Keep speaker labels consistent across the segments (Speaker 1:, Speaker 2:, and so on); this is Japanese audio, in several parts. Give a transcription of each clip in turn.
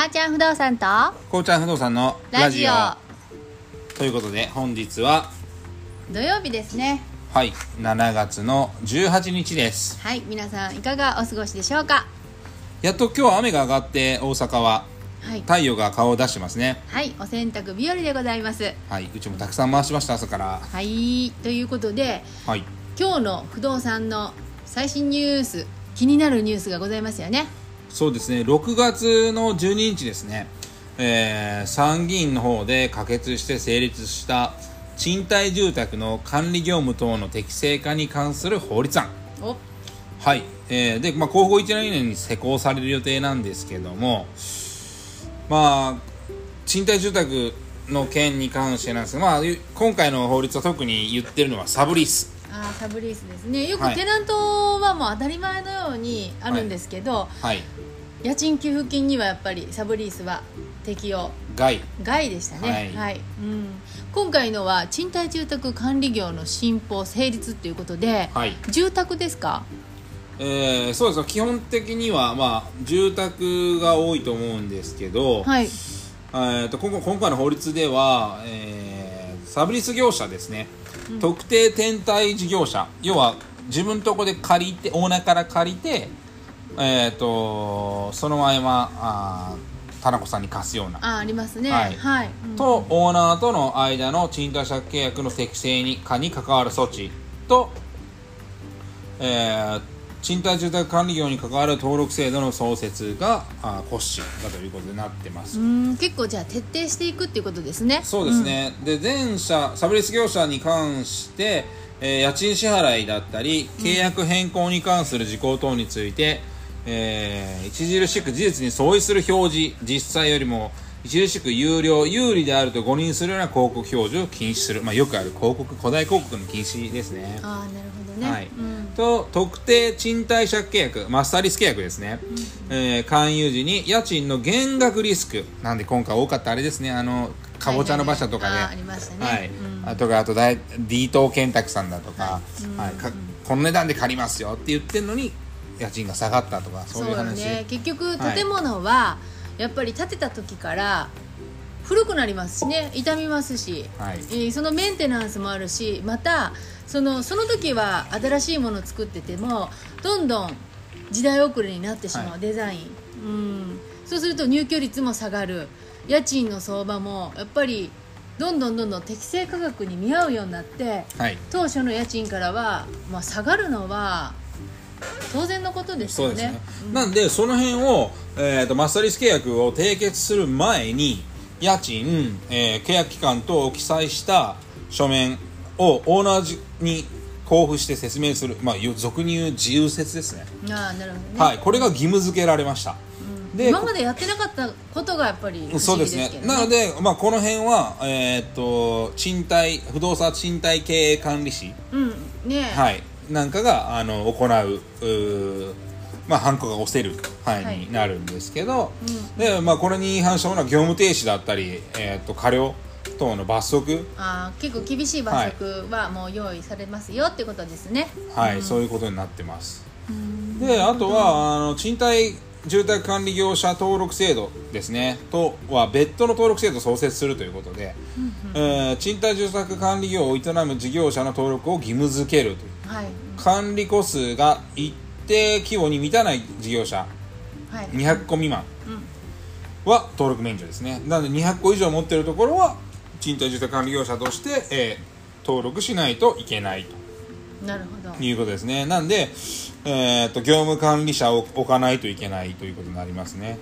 Speaker 1: まーちゃん不動産と
Speaker 2: こうちゃん不動産の
Speaker 1: ラジオ。
Speaker 2: ということで本日は
Speaker 1: 土曜日ですね。
Speaker 2: はい7月の18日です。
Speaker 1: はい皆さんいかがお過ごしでしょうか？
Speaker 2: やっと今日は雨が上がって大阪は
Speaker 1: はい。
Speaker 2: 太陽が顔を出してますね。
Speaker 1: はいお洗濯日和でございます。
Speaker 2: はいうちもたくさん回しました朝から。
Speaker 1: はいということで
Speaker 2: はい。
Speaker 1: 今日の不動産の最新ニュース気になるニュースがございますよね
Speaker 2: そうですね。6月の12日ですね、えー参議院の方で可決して成立した賃貸住宅の管理業務等の適正化に関する法律案。
Speaker 1: お。
Speaker 2: はい、えーで、まあ、高校1年年に施行される予定なんですけども、まあ、賃貸住宅の件に関してなんですが、まあ、今回の法律は特に言ってるのはサブリース。
Speaker 1: あーサブリースですね。よく
Speaker 2: はい。
Speaker 1: テナントはもう当たり前のようにあるんですけど、
Speaker 2: はい、
Speaker 1: 家賃給付金にはやっぱりサブリースは適用。
Speaker 2: 外。
Speaker 1: 外でしたね。
Speaker 2: はい。
Speaker 1: うん、今回のは賃貸住宅管理業の新法成立ということで、
Speaker 2: はい。
Speaker 1: 住宅ですか？
Speaker 2: えーそうです。ね基本的には、まあ、住宅が多いと思うんですけど、
Speaker 1: はい。
Speaker 2: えー、と今回今回の法律では、えーサブリース業者ですね、特定天体事業者。要は自分のとこで借りてオーナーから借りて、えー、とそのままあー田中さんに貸すような。
Speaker 1: あありますね。
Speaker 2: はい。
Speaker 1: はい、うん。
Speaker 2: とオーナーとの間の賃貸借契約の適正に化に関わる措置と、えー賃貸住宅管理業に関わる登録制度の創設があ骨子だということになってます。
Speaker 1: うん結構じゃあ徹底していくっていうことですね。
Speaker 2: そうですね、で全社サブリース業者に関して、えー家賃支払いだったり契約変更に関する事項等について、えー著しく事実に相違する表示実際よりも著しく有料有利であると誤認するような広告表示を禁止する、まあ、よくある広告古代広告の禁止ですね。
Speaker 1: ああなるほどね、
Speaker 2: はい。
Speaker 1: うん。
Speaker 2: と特定賃貸借契約マスターリス契約ですね、えー勧誘時に家賃の減額リスク。なんで今回多かったあれですね。あのかぼちゃの馬車とかで、
Speaker 1: はいね。
Speaker 2: はい。
Speaker 1: うん。
Speaker 2: あとかあと大 D 東建託さんだとか、
Speaker 1: はい。
Speaker 2: はい。かこの値段で借りますよって言ってるのに家賃が下がったとかそういう
Speaker 1: よ
Speaker 2: 話
Speaker 1: ね。結局
Speaker 2: はい。
Speaker 1: 建物はやっぱり建てた時から古くなりますしね傷みますし、
Speaker 2: はい。
Speaker 1: えーそのメンテナンスもあるしまたそのその時は新しいものを作っててもどんどん時代遅れになってしまう、
Speaker 2: はい。
Speaker 1: デザイン、うん、そうすると入居率も下がる。家賃の相場もやっぱりどんどんどんどん適正価格に見合うようになって
Speaker 2: はい。
Speaker 1: 当初の家賃からは、まあ、下がるのは当然のことですよね。
Speaker 2: ね、なんでその辺を、えー、とマスターリス契約を締結する前に家賃、えー契約期間等を記載した書面をオーナーじに交付して説明する、まあ、よ俗に言う自由説ですね、
Speaker 1: ああなるほどね、
Speaker 2: はい、これが義務付けられました、で
Speaker 1: 今までやってなかったことがやっぱり不
Speaker 2: そうで
Speaker 1: すね、
Speaker 2: ね。なので、まあ、この辺は、えー、と賃貸不動産賃貸経営管理士、
Speaker 1: うん。ねえ、
Speaker 2: はい、なんかがあの行うまあ、ハンコが押せる範囲になるんですけど、でまあ、これに違反したものは業務停止だったり、えー、と過料等の罰則、
Speaker 1: あー結構厳しい罰則はもう用意されますよってことですね、
Speaker 2: はいそういうことになってます。であとはあの賃貸住宅管理業者登録制度ですね。とは別途の登録制度を創設するということで、えー賃貸住宅管理業を営む事業者の登録を義務付けるという
Speaker 1: はい。
Speaker 2: 管理個数が一定規模に満たない事業者。
Speaker 1: はい。
Speaker 2: 200個未満。は登録免除ですね。なので200個以上持ってるところは賃貸住宅管理業者として、えー登録しないといけない
Speaker 1: なるほど。
Speaker 2: ということですね。なんで、えー、と業務管理者を置かないといけないということになりますね。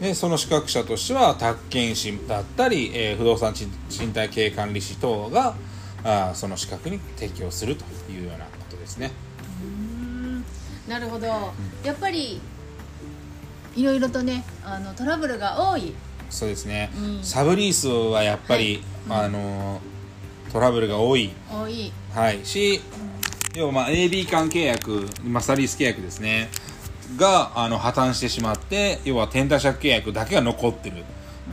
Speaker 2: でその資格者としては宅建士だったり、えー不動産賃賃貸経営管理士等があーその資格に適用するというようなことですね。
Speaker 1: なるほど、やっぱりいろいろとねあのトラブルが多い。
Speaker 2: そうですね、
Speaker 1: うん。
Speaker 2: サブリースはやっぱり、あのトラブルが多い、
Speaker 1: 多い。
Speaker 2: はい、し、要はまあ AB 間契約マスターリース契約ですね。があの破綻してしまって要は転貸借契約だけが残ってる、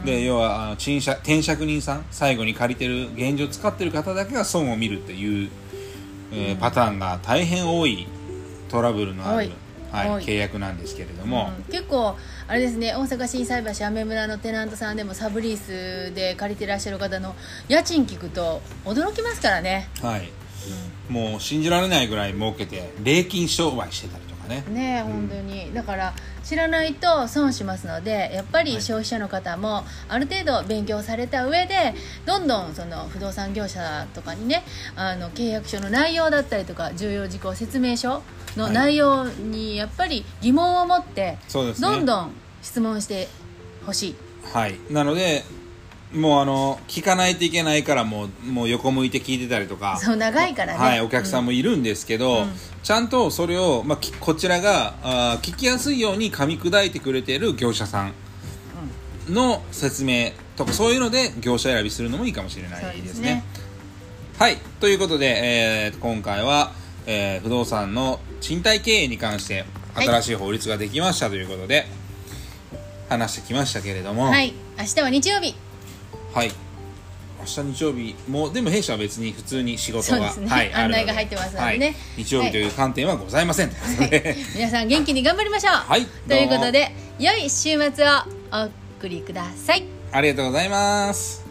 Speaker 2: で要はあの賃借転借人さん最後に借りてる現状使ってる方だけが損を見るっていう、えーパターンが大変多いトラブルのあるはい。
Speaker 1: はい
Speaker 2: 契約なんですけれども、
Speaker 1: うん。結構あれですね大阪心斎橋雨村のテナントさんでもサブリースで借りてらっしゃる方の家賃聞くと驚きますからね。
Speaker 2: はい、もう信じられないぐらい儲けて礼金商売してたりね。
Speaker 1: ねえ本当に。だから知らないと損しますのでやっぱり消費者の方もある程度勉強された上でどんどんその不動産業者とかにねあの契約書の内容だったりとか重要事項説明書の
Speaker 2: はい。
Speaker 1: 内容にやっぱり疑問を持ってどんどん質問してほしい。
Speaker 2: はい。なのでもうあの聞かないといけないからもうもう横向いて聞いてたりとか。
Speaker 1: そう長いからね。
Speaker 2: はい、お客さんもいるんですけど、
Speaker 1: うん。
Speaker 2: ちゃんとそれを、まあ、きこちらがあー聞きやすいように噛み砕いてくれている業者さんの説明とかそういうので業者選びするのもいいかもしれないでね。
Speaker 1: ですすね。
Speaker 2: はいということで、えー今回は、えー不動産の賃貸経営に関して
Speaker 1: はい。
Speaker 2: 新しい法律ができましたということで、話してきましたけれども、
Speaker 1: はい明日は日曜日
Speaker 2: はい。明日日曜日もでも弊社は別に普通に仕事が、
Speaker 1: ね。
Speaker 2: はい、
Speaker 1: 案内が入ってますのでね。
Speaker 2: はい。日曜日という観点はございません、とい。
Speaker 1: 皆さん元気に頑張りましょう、
Speaker 2: はい。
Speaker 1: ということで良い週末をお送りください。
Speaker 2: ありがとうございます